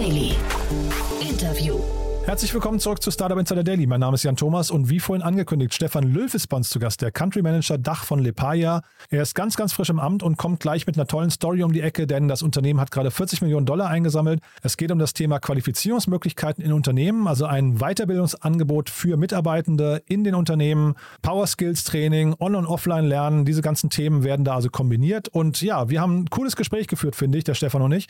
Daily. Interview. Herzlich willkommen zurück zu Startup Insider Daily. Mein Name ist Jan Thomas und wie vorhin angekündigt, Stefan Löw ist bei uns zu Gast, der Country Manager Dach von Lepaya. Er ist ganz, ganz frisch im Amt und kommt gleich mit einer tollen Story um die Ecke, denn das Unternehmen hat gerade 40 Millionen Dollar eingesammelt. Es geht um das Thema Qualifizierungsmöglichkeiten in Unternehmen, also ein Weiterbildungsangebot für Mitarbeitende in den Unternehmen, Power Skills Training, On- und Offline-Lernen. Diese ganzen Themen werden da also kombiniert. Und ja, wir haben ein cooles Gespräch geführt, finde ich, der Stefan und ich.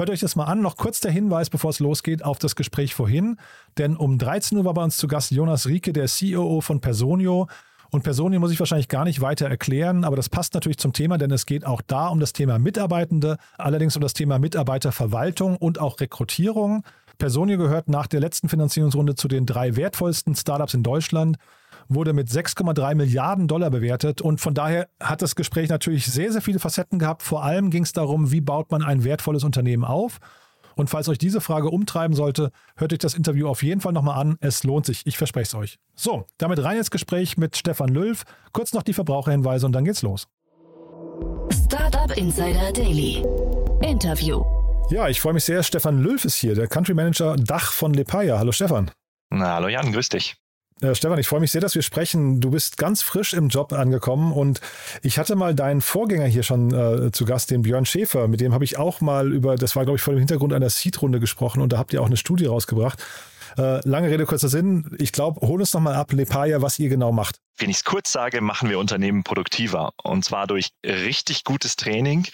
Hört euch das mal an. Noch kurz der Hinweis, bevor es losgeht, auf das Gespräch vorhin. Denn um 13 Uhr war bei uns zu Gast Jonas Rieke, der CEO von Personio. Und Personio muss ich wahrscheinlich gar nicht weiter erklären, aber das passt natürlich zum Thema, denn es geht auch da um das Thema Mitarbeitende, allerdings um das Thema Mitarbeiterverwaltung und auch Rekrutierung. Personio gehört nach der letzten Finanzierungsrunde zu den drei wertvollsten Startups in Deutschland wurde mit 6,3 Milliarden Dollar bewertet. Und von daher hat das Gespräch natürlich sehr, sehr viele Facetten gehabt. Vor allem ging es darum, wie baut man ein wertvolles Unternehmen auf. Und falls euch diese Frage umtreiben sollte, hört euch das Interview auf jeden Fall nochmal an. Es lohnt sich, ich verspreche es euch. So, damit rein ins Gespräch mit Stefan Löw. Kurz noch die Verbraucherhinweise und dann geht's los. Startup Insider Daily. Interview. Ja, ich freue mich sehr. Stefan Löw ist hier, der Country Manager Dach von Lepaya. Hallo Stefan. Na, hallo Jan, grüß dich. Äh, Stefan, ich freue mich sehr, dass wir sprechen. Du bist ganz frisch im Job angekommen und ich hatte mal deinen Vorgänger hier schon äh, zu Gast, den Björn Schäfer. Mit dem habe ich auch mal über, das war glaube ich vor dem Hintergrund einer Seed-Runde gesprochen und da habt ihr auch eine Studie rausgebracht. Äh, lange Rede, kurzer Sinn. Ich glaube, hol uns noch mal ab, Lepaya, was ihr genau macht. Wenn ich es kurz sage, machen wir Unternehmen produktiver. Und zwar durch richtig gutes Training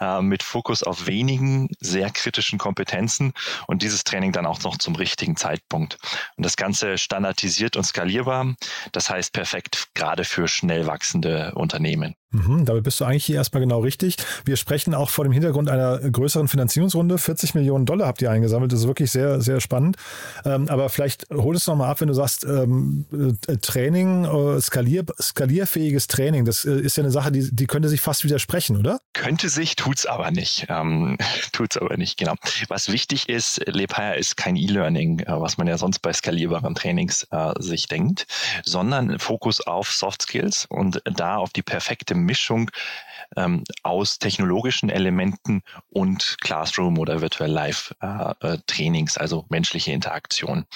äh, mit Fokus auf wenigen sehr kritischen Kompetenzen und dieses Training dann auch noch zum richtigen Zeitpunkt. Und das Ganze standardisiert und skalierbar. Das heißt perfekt gerade für schnell wachsende Unternehmen. Mhm, damit bist du eigentlich hier erstmal genau richtig. Wir sprechen auch vor dem Hintergrund einer größeren Finanzierungsrunde. 40 Millionen Dollar habt ihr eingesammelt. Das ist wirklich sehr, sehr spannend. Ähm, aber vielleicht hol es nochmal ab, wenn du sagst, ähm, äh, Training, äh, skalier, skalierfähiges Training, das äh, ist ja eine Sache, die, die könnte sich fast widersprechen, oder? Könnte sich, tut's aber nicht. Ähm, tut's aber nicht, genau. Was wichtig ist, Lepaya ist kein E-Learning, äh, was man ja sonst bei skalierbaren Trainings äh, sich denkt, sondern Fokus auf Soft Skills und da auf die perfekte Mischung ähm, aus technologischen Elementen und Classroom oder Virtual Live äh, äh, Trainings, also menschliche Interaktion.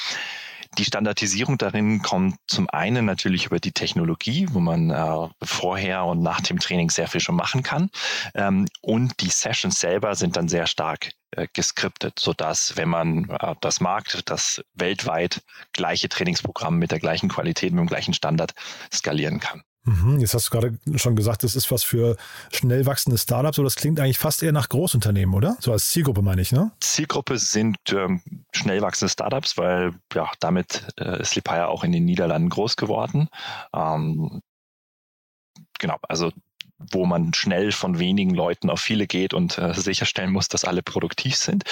Die Standardisierung darin kommt zum einen natürlich über die Technologie, wo man äh, vorher und nach dem Training sehr viel schon machen kann. Ähm, und die Sessions selber sind dann sehr stark äh, geskriptet, sodass, wenn man äh, das mag, das weltweit gleiche Trainingsprogramm mit der gleichen Qualität, mit dem gleichen Standard skalieren kann. Mhm, jetzt hast du gerade schon gesagt, das ist was für schnell wachsende Startups, aber das klingt eigentlich fast eher nach Großunternehmen, oder? So als Zielgruppe meine ich, ne? Zielgruppe sind ähm, schnell wachsende Startups, weil ja damit äh, ist Lipaya auch in den Niederlanden groß geworden. Ähm, genau, also wo man schnell von wenigen Leuten auf viele geht und äh, sicherstellen muss, dass alle produktiv sind.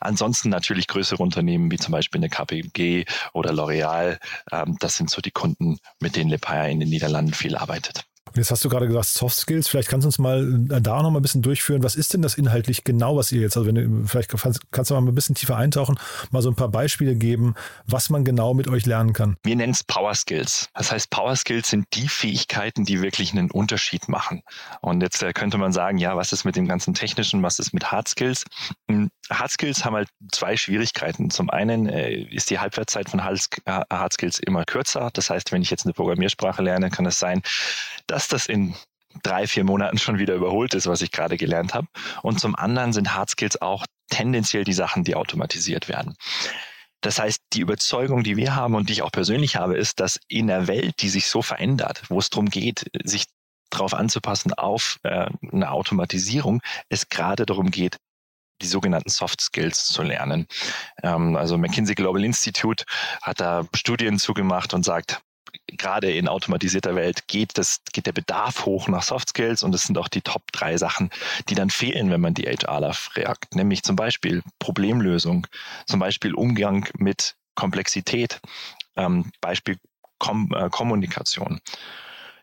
Ansonsten natürlich größere Unternehmen wie zum Beispiel eine KPMG oder L'Oreal. Ähm, das sind so die Kunden, mit denen Lepaya in den Niederlanden viel arbeitet. Jetzt hast du gerade gesagt Soft Skills. Vielleicht kannst du uns mal äh, da noch mal ein bisschen durchführen. Was ist denn das inhaltlich genau, was ihr jetzt, also wenn du, vielleicht kannst, du mal ein bisschen tiefer eintauchen, mal so ein paar Beispiele geben, was man genau mit euch lernen kann. Wir nennen es Power Skills. Das heißt, Power Skills sind die Fähigkeiten, die wirklich einen Unterschied machen. Und jetzt äh, könnte man sagen, ja, was ist mit dem ganzen Technischen, was ist mit Hard Skills? Hm, Hard Skills haben halt zwei Schwierigkeiten. Zum einen äh, ist die Halbwertszeit von Hard Skills immer kürzer. Das heißt, wenn ich jetzt eine Programmiersprache lerne, kann es sein, dass das in drei, vier Monaten schon wieder überholt ist, was ich gerade gelernt habe. Und zum anderen sind Hard Skills auch tendenziell die Sachen, die automatisiert werden. Das heißt, die Überzeugung, die wir haben und die ich auch persönlich habe, ist, dass in der Welt, die sich so verändert, wo es darum geht, sich darauf anzupassen auf äh, eine Automatisierung, es gerade darum geht, die sogenannten Soft Skills zu lernen. Ähm, also McKinsey Global Institute hat da Studien zugemacht und sagt, gerade in automatisierter Welt geht das, geht der Bedarf hoch nach Soft Skills und es sind auch die Top drei Sachen, die dann fehlen, wenn man die HRler fragt. Nämlich zum Beispiel Problemlösung, zum Beispiel Umgang mit Komplexität, ähm, Beispiel Kom äh, Kommunikation.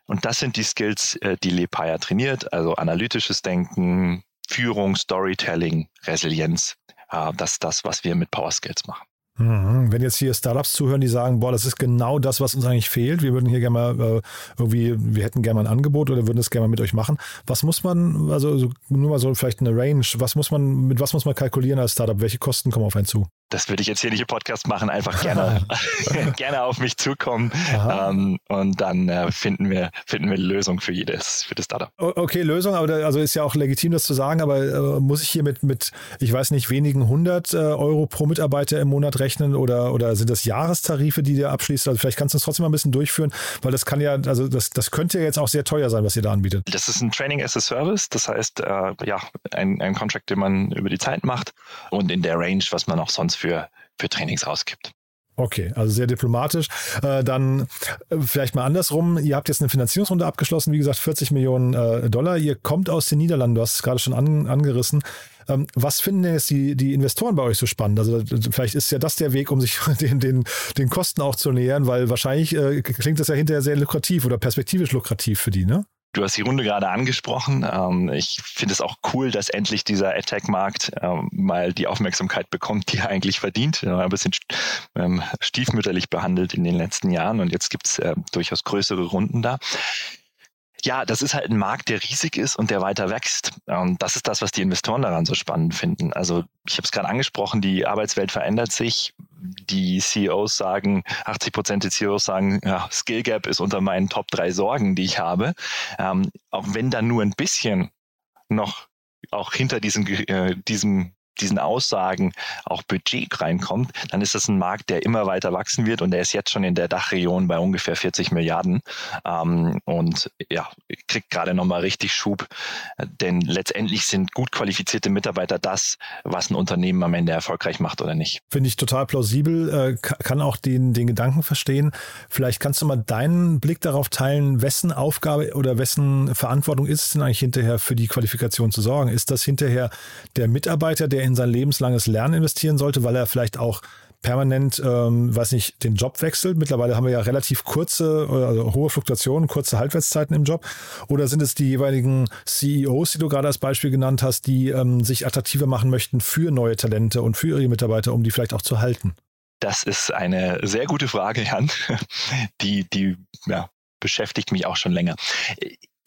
Und das sind die Skills, äh, die Lepaya trainiert, also analytisches Denken, Führung, Storytelling, Resilienz. Äh, das ist das, was wir mit Power Skills machen. Mhm. Wenn jetzt hier Startups zuhören, die sagen, boah, das ist genau das, was uns eigentlich fehlt. Wir würden hier gerne mal äh, irgendwie, wir hätten gerne mal ein Angebot oder würden das gerne mal mit euch machen. Was muss man, also nur mal so vielleicht eine Range, was muss man, mit was muss man kalkulieren als Startup? Welche Kosten kommen auf einen zu? Das würde ich jetzt hier nicht im Podcast machen, einfach gerne, gerne auf mich zukommen ähm, und dann äh, finden wir finden wir eine Lösung für jedes für das Startup. Okay, Lösung, aber da, also ist ja auch legitim, das zu sagen, aber äh, muss ich hier mit mit ich weiß nicht wenigen hundert äh, Euro pro Mitarbeiter im Monat rechnen oder oder sind das Jahrestarife, die ihr abschließt? Also vielleicht kannst du es trotzdem mal ein bisschen durchführen, weil das kann ja also das das könnte ja jetzt auch sehr teuer sein, was ihr da anbietet. Das ist ein Training as a Service, das heißt äh, ja ein ein Contract, den man über die Zeit macht und in der Range, was man auch sonst für, für Trainings ausgibt. Okay, also sehr diplomatisch. Äh, dann äh, vielleicht mal andersrum. Ihr habt jetzt eine Finanzierungsrunde abgeschlossen, wie gesagt, 40 Millionen äh, Dollar. Ihr kommt aus den Niederlanden, du hast es gerade schon an, angerissen. Ähm, was finden denn jetzt die, die Investoren bei euch so spannend? Also vielleicht ist ja das der Weg, um sich den, den, den Kosten auch zu nähern, weil wahrscheinlich äh, klingt das ja hinterher sehr lukrativ oder perspektivisch lukrativ für die, ne? Du hast die Runde gerade angesprochen. Ähm, ich finde es auch cool, dass endlich dieser Attack-Markt ähm, mal die Aufmerksamkeit bekommt, die er eigentlich verdient. Er war ein bisschen ähm, stiefmütterlich behandelt in den letzten Jahren und jetzt gibt es durchaus größere Runden da ja, das ist halt ein Markt, der riesig ist und der weiter wächst. Und das ist das, was die Investoren daran so spannend finden. Also ich habe es gerade angesprochen, die Arbeitswelt verändert sich. Die CEOs sagen, 80 Prozent der CEOs sagen, ja, Skill Gap ist unter meinen Top drei Sorgen, die ich habe. Ähm, auch wenn da nur ein bisschen noch auch hinter diesem, äh, diesem diesen Aussagen auch Budget reinkommt, dann ist das ein Markt, der immer weiter wachsen wird und der ist jetzt schon in der Dachregion bei ungefähr 40 Milliarden ähm, und ja, kriegt gerade nochmal richtig Schub, denn letztendlich sind gut qualifizierte Mitarbeiter das, was ein Unternehmen am Ende erfolgreich macht oder nicht. Finde ich total plausibel, äh, kann auch den, den Gedanken verstehen. Vielleicht kannst du mal deinen Blick darauf teilen, wessen Aufgabe oder wessen Verantwortung ist es denn eigentlich hinterher für die Qualifikation zu sorgen? Ist das hinterher der Mitarbeiter, der in sein lebenslanges Lernen investieren sollte, weil er vielleicht auch permanent, ähm, weiß nicht, den Job wechselt. Mittlerweile haben wir ja relativ kurze, also hohe Fluktuationen, kurze Halbwertszeiten im Job. Oder sind es die jeweiligen CEOs, die du gerade als Beispiel genannt hast, die ähm, sich attraktiver machen möchten für neue Talente und für ihre Mitarbeiter, um die vielleicht auch zu halten? Das ist eine sehr gute Frage, Jan. Die, die ja, beschäftigt mich auch schon länger.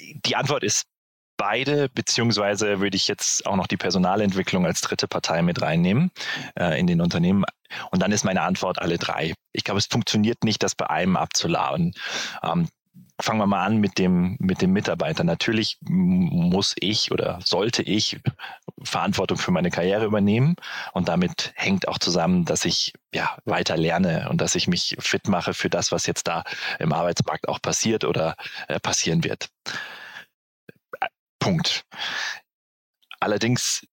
Die Antwort ist beide, beziehungsweise würde ich jetzt auch noch die Personalentwicklung als dritte Partei mit reinnehmen äh, in den Unternehmen. Und dann ist meine Antwort alle drei. Ich glaube, es funktioniert nicht, das bei einem abzuladen. Ähm, fangen wir mal an mit dem, mit dem Mitarbeiter. Natürlich muss ich oder sollte ich Verantwortung für meine Karriere übernehmen. Und damit hängt auch zusammen, dass ich ja weiter lerne und dass ich mich fit mache für das, was jetzt da im Arbeitsmarkt auch passiert oder äh, passieren wird. Punkt. Allerdings,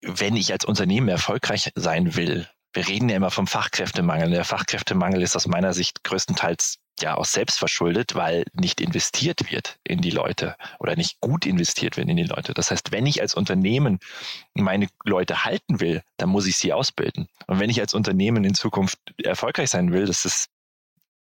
wenn ich als Unternehmen erfolgreich sein will, wir reden ja immer vom Fachkräftemangel. Der Fachkräftemangel ist aus meiner Sicht größtenteils ja auch selbst verschuldet, weil nicht investiert wird in die Leute oder nicht gut investiert wird in die Leute. Das heißt, wenn ich als Unternehmen meine Leute halten will, dann muss ich sie ausbilden. Und wenn ich als Unternehmen in Zukunft erfolgreich sein will, das ist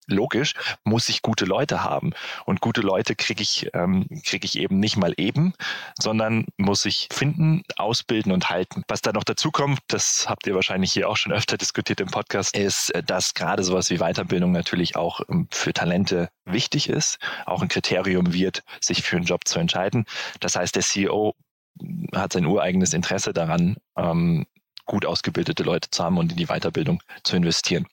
logisch, muss ich gute Leute haben. Und gute Leute kriege ich, ähm, krieg ich eben nicht mal eben, sondern muss ich finden, ausbilden und halten. Was da noch dazu kommt, das habt ihr wahrscheinlich hier auch schon öfter diskutiert im Podcast, ist, äh, dass gerade sowas wie Weiterbildung natürlich auch ähm, für Talente wichtig ist, auch ein Kriterium wird, sich für einen Job zu entscheiden. Das heißt, der CEO hat sein ureigenes Interesse daran, ähm, gut ausgebildete Leute zu haben und in die Weiterbildung zu investieren.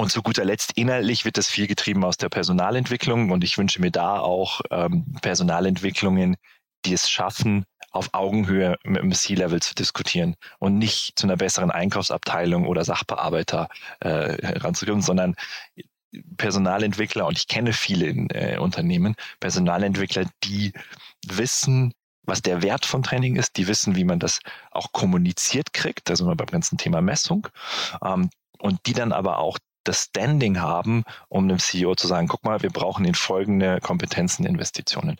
Und zu guter Letzt, inhaltlich wird das viel getrieben aus der Personalentwicklung. Und ich wünsche mir da auch ähm, Personalentwicklungen, die es schaffen, auf Augenhöhe mit dem C-Level zu diskutieren und nicht zu einer besseren Einkaufsabteilung oder Sachbearbeiter äh, heranzukommen, sondern Personalentwickler, und ich kenne viele in, äh, Unternehmen, Personalentwickler, die wissen, was der Wert von Training ist, die wissen, wie man das auch kommuniziert kriegt, also beim ganzen Thema Messung, ähm, und die dann aber auch das Standing haben, um dem CEO zu sagen, guck mal, wir brauchen in folgende Kompetenzen, Investitionen.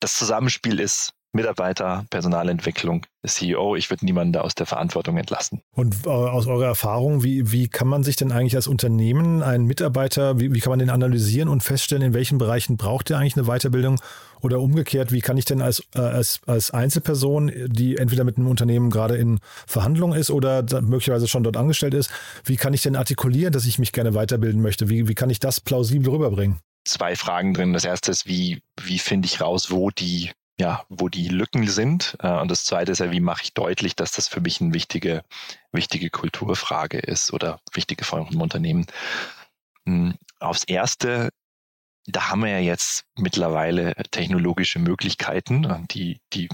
Das Zusammenspiel ist Mitarbeiter, Personalentwicklung, CEO. Ich würde niemanden da aus der Verantwortung entlassen. Und äh, aus eurer Erfahrung, wie, wie kann man sich denn eigentlich als Unternehmen, einen Mitarbeiter, wie, wie kann man den analysieren und feststellen, in welchen Bereichen braucht er eigentlich eine Weiterbildung? Oder umgekehrt, wie kann ich denn als, äh, als, als Einzelperson, die entweder mit einem Unternehmen gerade in Verhandlung ist oder möglicherweise schon dort angestellt ist, wie kann ich denn artikulieren, dass ich mich gerne weiterbilden möchte? Wie, wie kann ich das plausibel rüberbringen? Zwei Fragen drin. Das erste ist, wie, wie finde ich raus, wo die ja, wo die Lücken sind. Äh, und das zweite ist ja, wie mache ich deutlich, dass das für mich eine wichtige, wichtige Kulturfrage ist oder wichtige von einem Unternehmen. Hm, aufs erste da haben wir ja jetzt mittlerweile technologische Möglichkeiten, die, die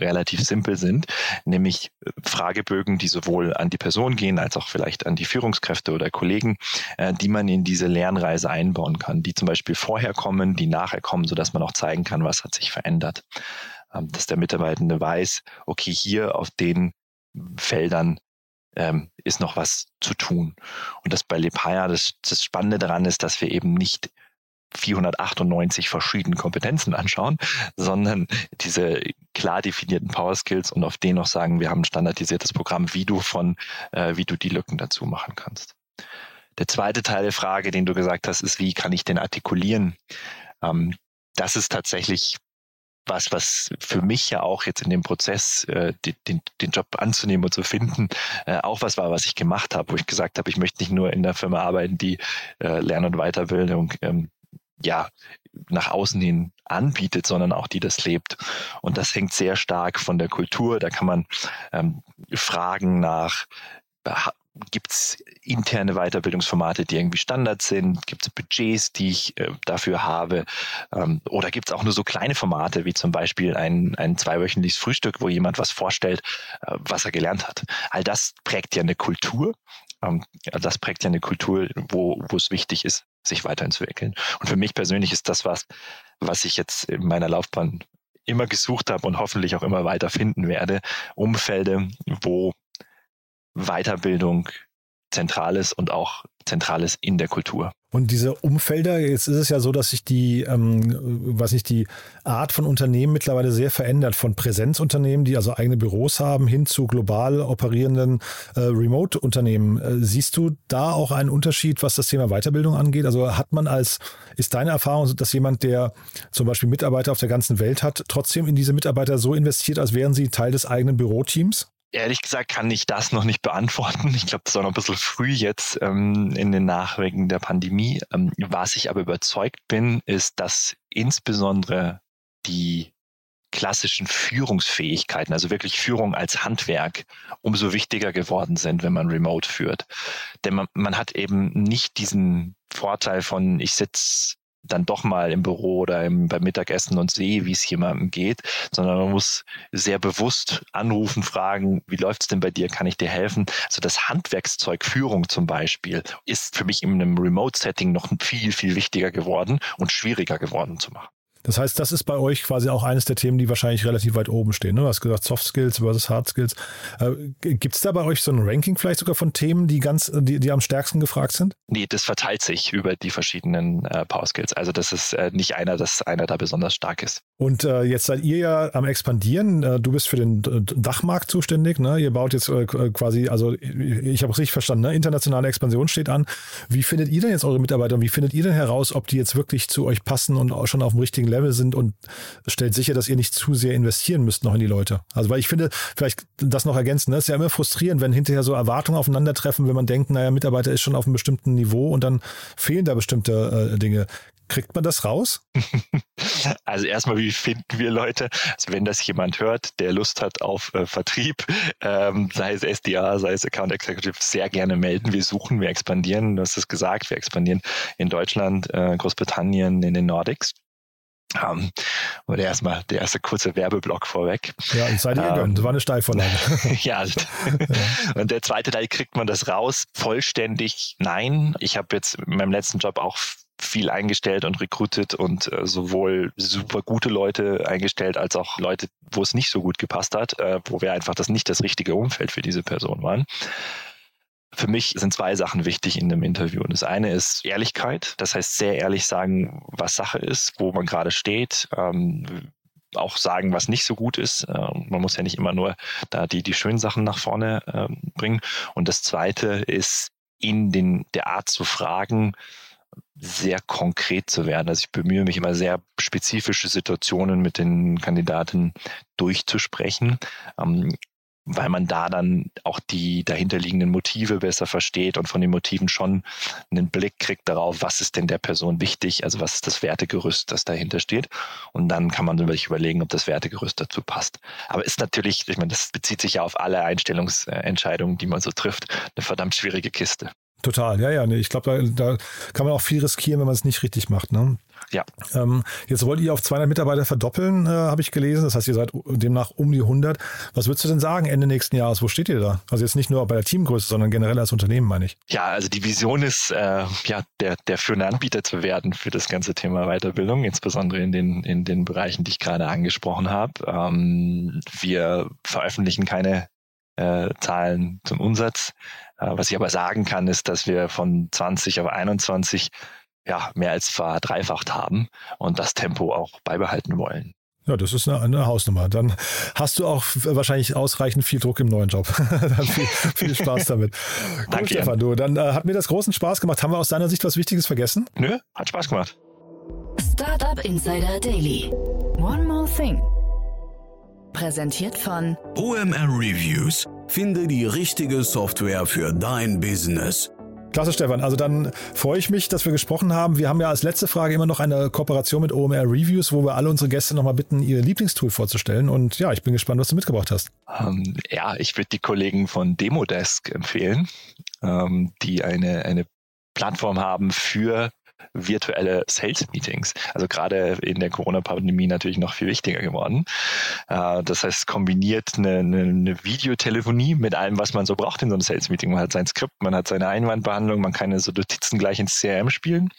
relativ simpel sind, nämlich äh, Fragebögen, die sowohl an die Person gehen, als auch vielleicht an die Führungskräfte oder Kollegen, äh, die man in diese Lernreise einbauen kann, die zum Beispiel vorher kommen, die nachher kommen, sodass man auch zeigen kann, was hat sich verändert. Ähm, dass der Mitarbeitende weiß, okay, hier auf den Feldern ähm, ist noch was zu tun. Und das bei Lepaya, das, das Spannende daran ist, dass wir eben nicht 498 verschiedenen Kompetenzen anschauen, sondern diese klar definierten Power Skills und auf denen noch sagen, wir haben ein standardisiertes Programm, wie du von, äh, wie du die Lücken dazu machen kannst. Der zweite Teil der Frage, den du gesagt hast, ist, wie kann ich den artikulieren? Ähm, das ist tatsächlich was, was für mich ja auch jetzt in dem Prozess, äh, den, den Job anzunehmen und zu finden, äh, auch was war, was ich gemacht habe, wo ich gesagt habe, ich möchte nicht nur in der Firma arbeiten, die äh, Lern- und Weiterbildung ähm, ja, nach außen hin anbietet, sondern auch die das lebt. Und das hängt sehr stark von der Kultur. Da kann man ähm, fragen nach, gibt es interne Weiterbildungsformate, die irgendwie Standard sind? Gibt es Budgets, die ich äh, dafür habe? Ähm, oder gibt es auch nur so kleine Formate, wie zum Beispiel ein, ein zweiwöchentliches Frühstück, wo jemand was vorstellt, äh, was er gelernt hat? All das prägt ja eine Kultur. Ähm, das prägt ja eine Kultur, wo, wo es wichtig ist, sich weiterentwickeln. Und für mich persönlich ist das was, was ich jetzt in meiner Laufbahn immer gesucht habe und hoffentlich auch immer weiter finden werde. Umfelde, wo Weiterbildung zentral ist und auch zentral ist in der Kultur. Und diese Umfelder, jetzt ist es ja so, dass sich die, ähm, was nicht, die Art von Unternehmen mittlerweile sehr verändert. Von Präsenzunternehmen, die also eigene Büros haben, hin zu global operierenden äh, Remote-Unternehmen. Äh, siehst du da auch einen Unterschied, was das Thema Weiterbildung angeht? Also hat man als, ist deine Erfahrung, dass jemand, der zum Beispiel Mitarbeiter auf der ganzen Welt hat, trotzdem in diese Mitarbeiter so investiert, als wären sie Teil des eigenen Büroteams? Ehrlich gesagt kann ich das noch nicht beantworten. Ich glaube, das war noch ein bisschen früh jetzt ähm, in den Nachwirkungen der Pandemie. Ähm, was ich aber überzeugt bin, ist, dass insbesondere die klassischen Führungsfähigkeiten, also wirklich Führung als Handwerk, umso wichtiger geworden sind, wenn man remote führt. Denn man, man hat eben nicht diesen Vorteil von, ich sitze dann doch mal im Büro oder im, beim Mittagessen und sehe, wie es jemandem geht, sondern man muss sehr bewusst anrufen, fragen, wie läuft's denn bei dir, kann ich dir helfen? Also das Handwerkszeug Führung zum Beispiel ist für mich in einem Remote-Setting noch viel, viel wichtiger geworden und schwieriger geworden zu machen. Das heißt, das ist bei euch quasi auch eines der Themen, die wahrscheinlich relativ weit oben stehen. Ne? Du hast gesagt, Soft Skills versus Hard Skills. Äh, Gibt es da bei euch so ein Ranking vielleicht sogar von Themen, die ganz, die, die am stärksten gefragt sind? Nee, das verteilt sich über die verschiedenen äh, Power Skills. Also das ist äh, nicht einer, dass einer da besonders stark ist. Und äh, jetzt seid ihr ja am expandieren. Äh, du bist für den Dachmarkt zuständig. Ne? Ihr baut jetzt äh, quasi, also ich habe es richtig verstanden, ne? internationale Expansion steht an. Wie findet ihr denn jetzt eure Mitarbeiter und wie findet ihr denn heraus, ob die jetzt wirklich zu euch passen und auch schon auf dem richtigen Level sind und stellt sicher, dass ihr nicht zu sehr investieren müsst noch in die Leute. Also weil ich finde, vielleicht das noch ergänzen, ne? ist ja immer frustrierend, wenn hinterher so Erwartungen aufeinandertreffen, wenn man denkt, naja, Mitarbeiter ist schon auf einem bestimmten Niveau und dann fehlen da bestimmte äh, Dinge. Kriegt man das raus? Also erstmal, wie finden wir Leute? Also wenn das jemand hört, der Lust hat auf äh, Vertrieb, ähm, sei es SDA, sei es Account Executive, sehr gerne melden. Wir suchen, wir expandieren. Du hast es gesagt, wir expandieren in Deutschland, äh, Großbritannien, in den Nordics. Um, und erstmal der erste kurze Werbeblock vorweg. Ja, ich sei dir um, gegönnt. Das war eine Steilvorlage. ja, ja. Und der zweite Teil, kriegt man das raus? Vollständig nein. Ich habe jetzt in meinem letzten Job auch viel eingestellt und recruited und äh, sowohl super gute Leute eingestellt als auch Leute, wo es nicht so gut gepasst hat, äh, wo wir einfach das nicht das richtige Umfeld für diese Person waren. Für mich sind zwei Sachen wichtig in einem Interview. Und das eine ist Ehrlichkeit. Das heißt, sehr ehrlich sagen, was Sache ist, wo man gerade steht. Ähm, auch sagen, was nicht so gut ist. Äh, man muss ja nicht immer nur da die, die schönen Sachen nach vorne äh, bringen. Und das Zweite ist, in den, der Art zu fragen, sehr konkret zu werden. Also ich bemühe mich immer sehr spezifische Situationen mit den Kandidaten durchzusprechen. Ähm, weil man da dann auch die dahinterliegenden Motive besser versteht und von den Motiven schon einen Blick kriegt darauf, was ist denn der Person wichtig, also was ist das Wertegerüst, das dahinter steht. Und dann kann man sich überlegen, ob das Wertegerüst dazu passt. Aber ist natürlich, ich meine, das bezieht sich ja auf alle Einstellungsentscheidungen, die man so trifft, eine verdammt schwierige Kiste. Total, ja, ja. Nee, ich glaube, da, da kann man auch viel riskieren, wenn man es nicht richtig macht. Ne? Ja. Ähm, jetzt wollt ihr auf 200 Mitarbeiter verdoppeln, äh, habe ich gelesen. Das heißt, ihr seid demnach um die 100. Was würdest du denn sagen Ende nächsten Jahres? Wo steht ihr da? Also jetzt nicht nur bei der Teamgröße, sondern generell als Unternehmen, meine ich. Ja, also die Vision ist, äh, ja, der, der führende Anbieter zu werden für das ganze Thema Weiterbildung, insbesondere in den, in den Bereichen, die ich gerade angesprochen habe. Ähm, wir veröffentlichen keine äh, Zahlen zum Umsatz. Äh, was ich aber sagen kann, ist, dass wir von 20 auf 21 ja, mehr als verdreifacht haben und das Tempo auch beibehalten wollen. Ja, das ist eine, eine, Hausnummer. Dann hast du auch wahrscheinlich ausreichend viel Druck im neuen Job. dann viel, viel, Spaß damit. Danke, Stefan. Du, dann äh, hat mir das großen Spaß gemacht. Haben wir aus deiner Sicht was Wichtiges vergessen? Nö, hat Spaß gemacht. Startup Insider Daily. One more thing. Präsentiert von OMR Reviews. Finde die richtige Software für dein Business. Klasse, Stefan. Also dann freue ich mich, dass wir gesprochen haben. Wir haben ja als letzte Frage immer noch eine Kooperation mit OMR Reviews, wo wir alle unsere Gäste nochmal bitten, ihr Lieblingstool vorzustellen. Und ja, ich bin gespannt, was du mitgebracht hast. Ähm, ja, ich würde die Kollegen von Demodesk empfehlen, ähm, die eine, eine Plattform haben für virtuelle Sales-Meetings. Also gerade in der Corona-Pandemie natürlich noch viel wichtiger geworden. Äh, das heißt, kombiniert eine, eine, eine Videotelefonie mit allem, was man so braucht in so einem Sales-Meeting. Man hat sein Skript, man hat seine Einwandbehandlung, man kann so Notizen gleich ins CRM spielen.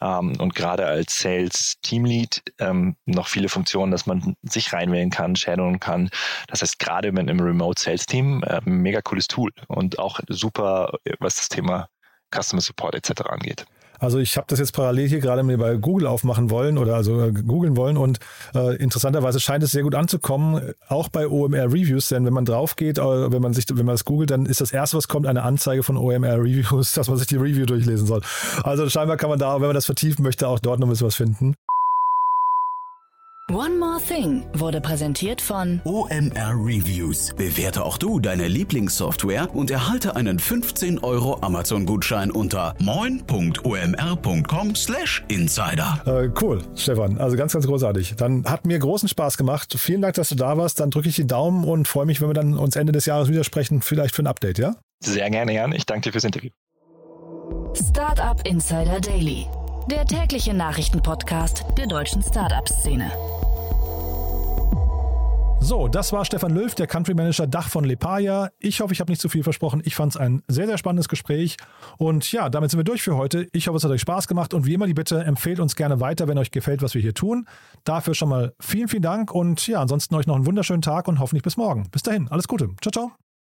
Ähm, und gerade als Sales Teamlead ähm, noch viele Funktionen, dass man sich reinwählen kann, shadowen kann. Das heißt, gerade mit einem Remote Sales Team, äh, mega cooles Tool und auch super, was das Thema Customer Support etc. angeht. Also ich habe das jetzt parallel hier gerade mir bei Google aufmachen wollen oder also äh, googeln wollen und äh, interessanterweise scheint es sehr gut anzukommen, auch bei OMR Reviews, denn wenn man drauf geht, äh, wenn man sich, wenn man es googelt, dann ist das erste, was kommt, eine Anzeige von OMR Reviews, dass man sich die Review durchlesen soll. Also scheinbar kann man da, wenn man das vertiefen möchte, auch dort noch ein bisschen was finden. One More Thing wurde präsentiert von OMR Reviews. Bewerte auch du deine Lieblingssoftware und erhalte einen 15 Euro Amazon-Gutschein unter moin.omr.com/insider. Äh, cool, Stefan. Also ganz, ganz großartig. Dann hat mir großen Spaß gemacht. Vielen Dank, dass du da warst. Dann drücke ich die Daumen und freue mich, wenn wir dann uns Ende des Jahres wieder sprechen, vielleicht für ein Update, ja? Sehr gerne, Jan. Ich danke dir fürs Interview. Startup Insider Daily der tägliche Nachrichtenpodcast der deutschen Startup-Szene. So, das war Stefan Löw, der Country Manager Dach von Lepaya. Ich hoffe, ich habe nicht zu viel versprochen. Ich fand es ein sehr, sehr spannendes Gespräch. Und ja, damit sind wir durch für heute. Ich hoffe, es hat euch Spaß gemacht. Und wie immer die Bitte, empfehlt uns gerne weiter, wenn euch gefällt, was wir hier tun. Dafür schon mal vielen, vielen Dank. Und ja, ansonsten euch noch einen wunderschönen Tag und hoffentlich bis morgen. Bis dahin, alles Gute. Ciao, ciao.